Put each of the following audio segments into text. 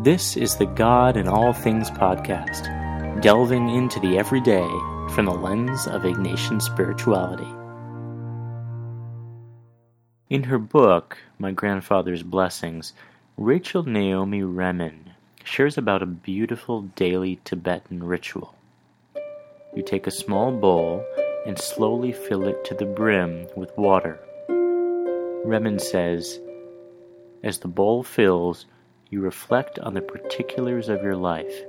This is the God in All Things podcast, delving into the everyday from the lens of Ignatian spirituality. In her book, My Grandfather's Blessings, Rachel Naomi Remen shares about a beautiful daily Tibetan ritual. You take a small bowl and slowly fill it to the brim with water. Remen says, As the bowl fills, you reflect on the particulars of your life,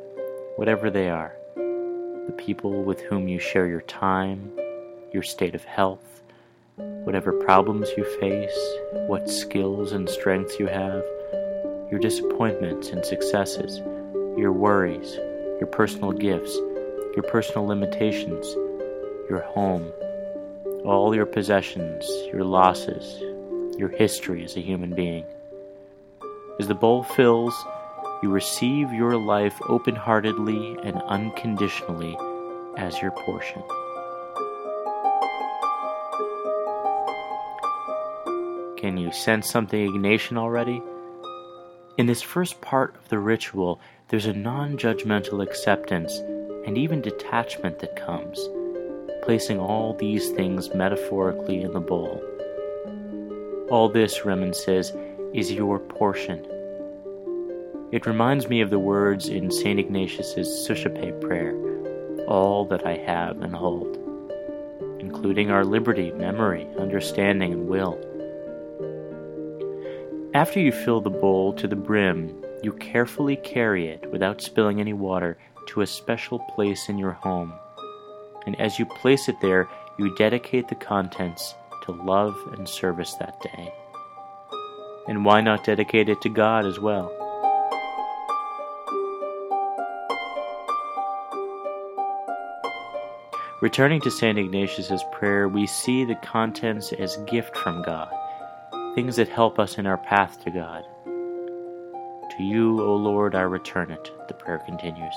whatever they are the people with whom you share your time, your state of health, whatever problems you face, what skills and strengths you have, your disappointments and successes, your worries, your personal gifts, your personal limitations, your home, all your possessions, your losses, your history as a human being. As the bowl fills, you receive your life open heartedly and unconditionally as your portion. Can you sense something Ignatian already? In this first part of the ritual, there's a non judgmental acceptance and even detachment that comes, placing all these things metaphorically in the bowl. All this, Remen says, is your portion. It reminds me of the words in St. Ignatius's Suscipe prayer, all that I have and hold, including our liberty, memory, understanding, and will. After you fill the bowl to the brim, you carefully carry it without spilling any water to a special place in your home. And as you place it there, you dedicate the contents to love and service that day. And why not dedicate it to God as well? Returning to St. Ignatius's prayer, we see the contents as gift from God, things that help us in our path to God. To you, O Lord, I return it, the prayer continues.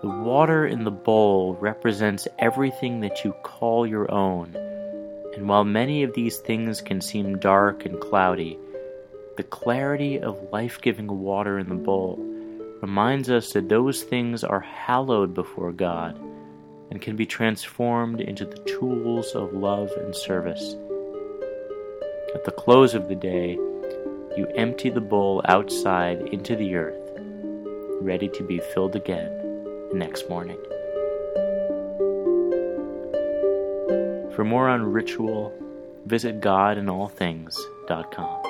The water in the bowl represents everything that you call your own and while many of these things can seem dark and cloudy, the clarity of life giving water in the bowl reminds us that those things are hallowed before God and can be transformed into the tools of love and service. At the close of the day, you empty the bowl outside into the earth, ready to be filled again the next morning. For more on ritual, visit godinallthings.com.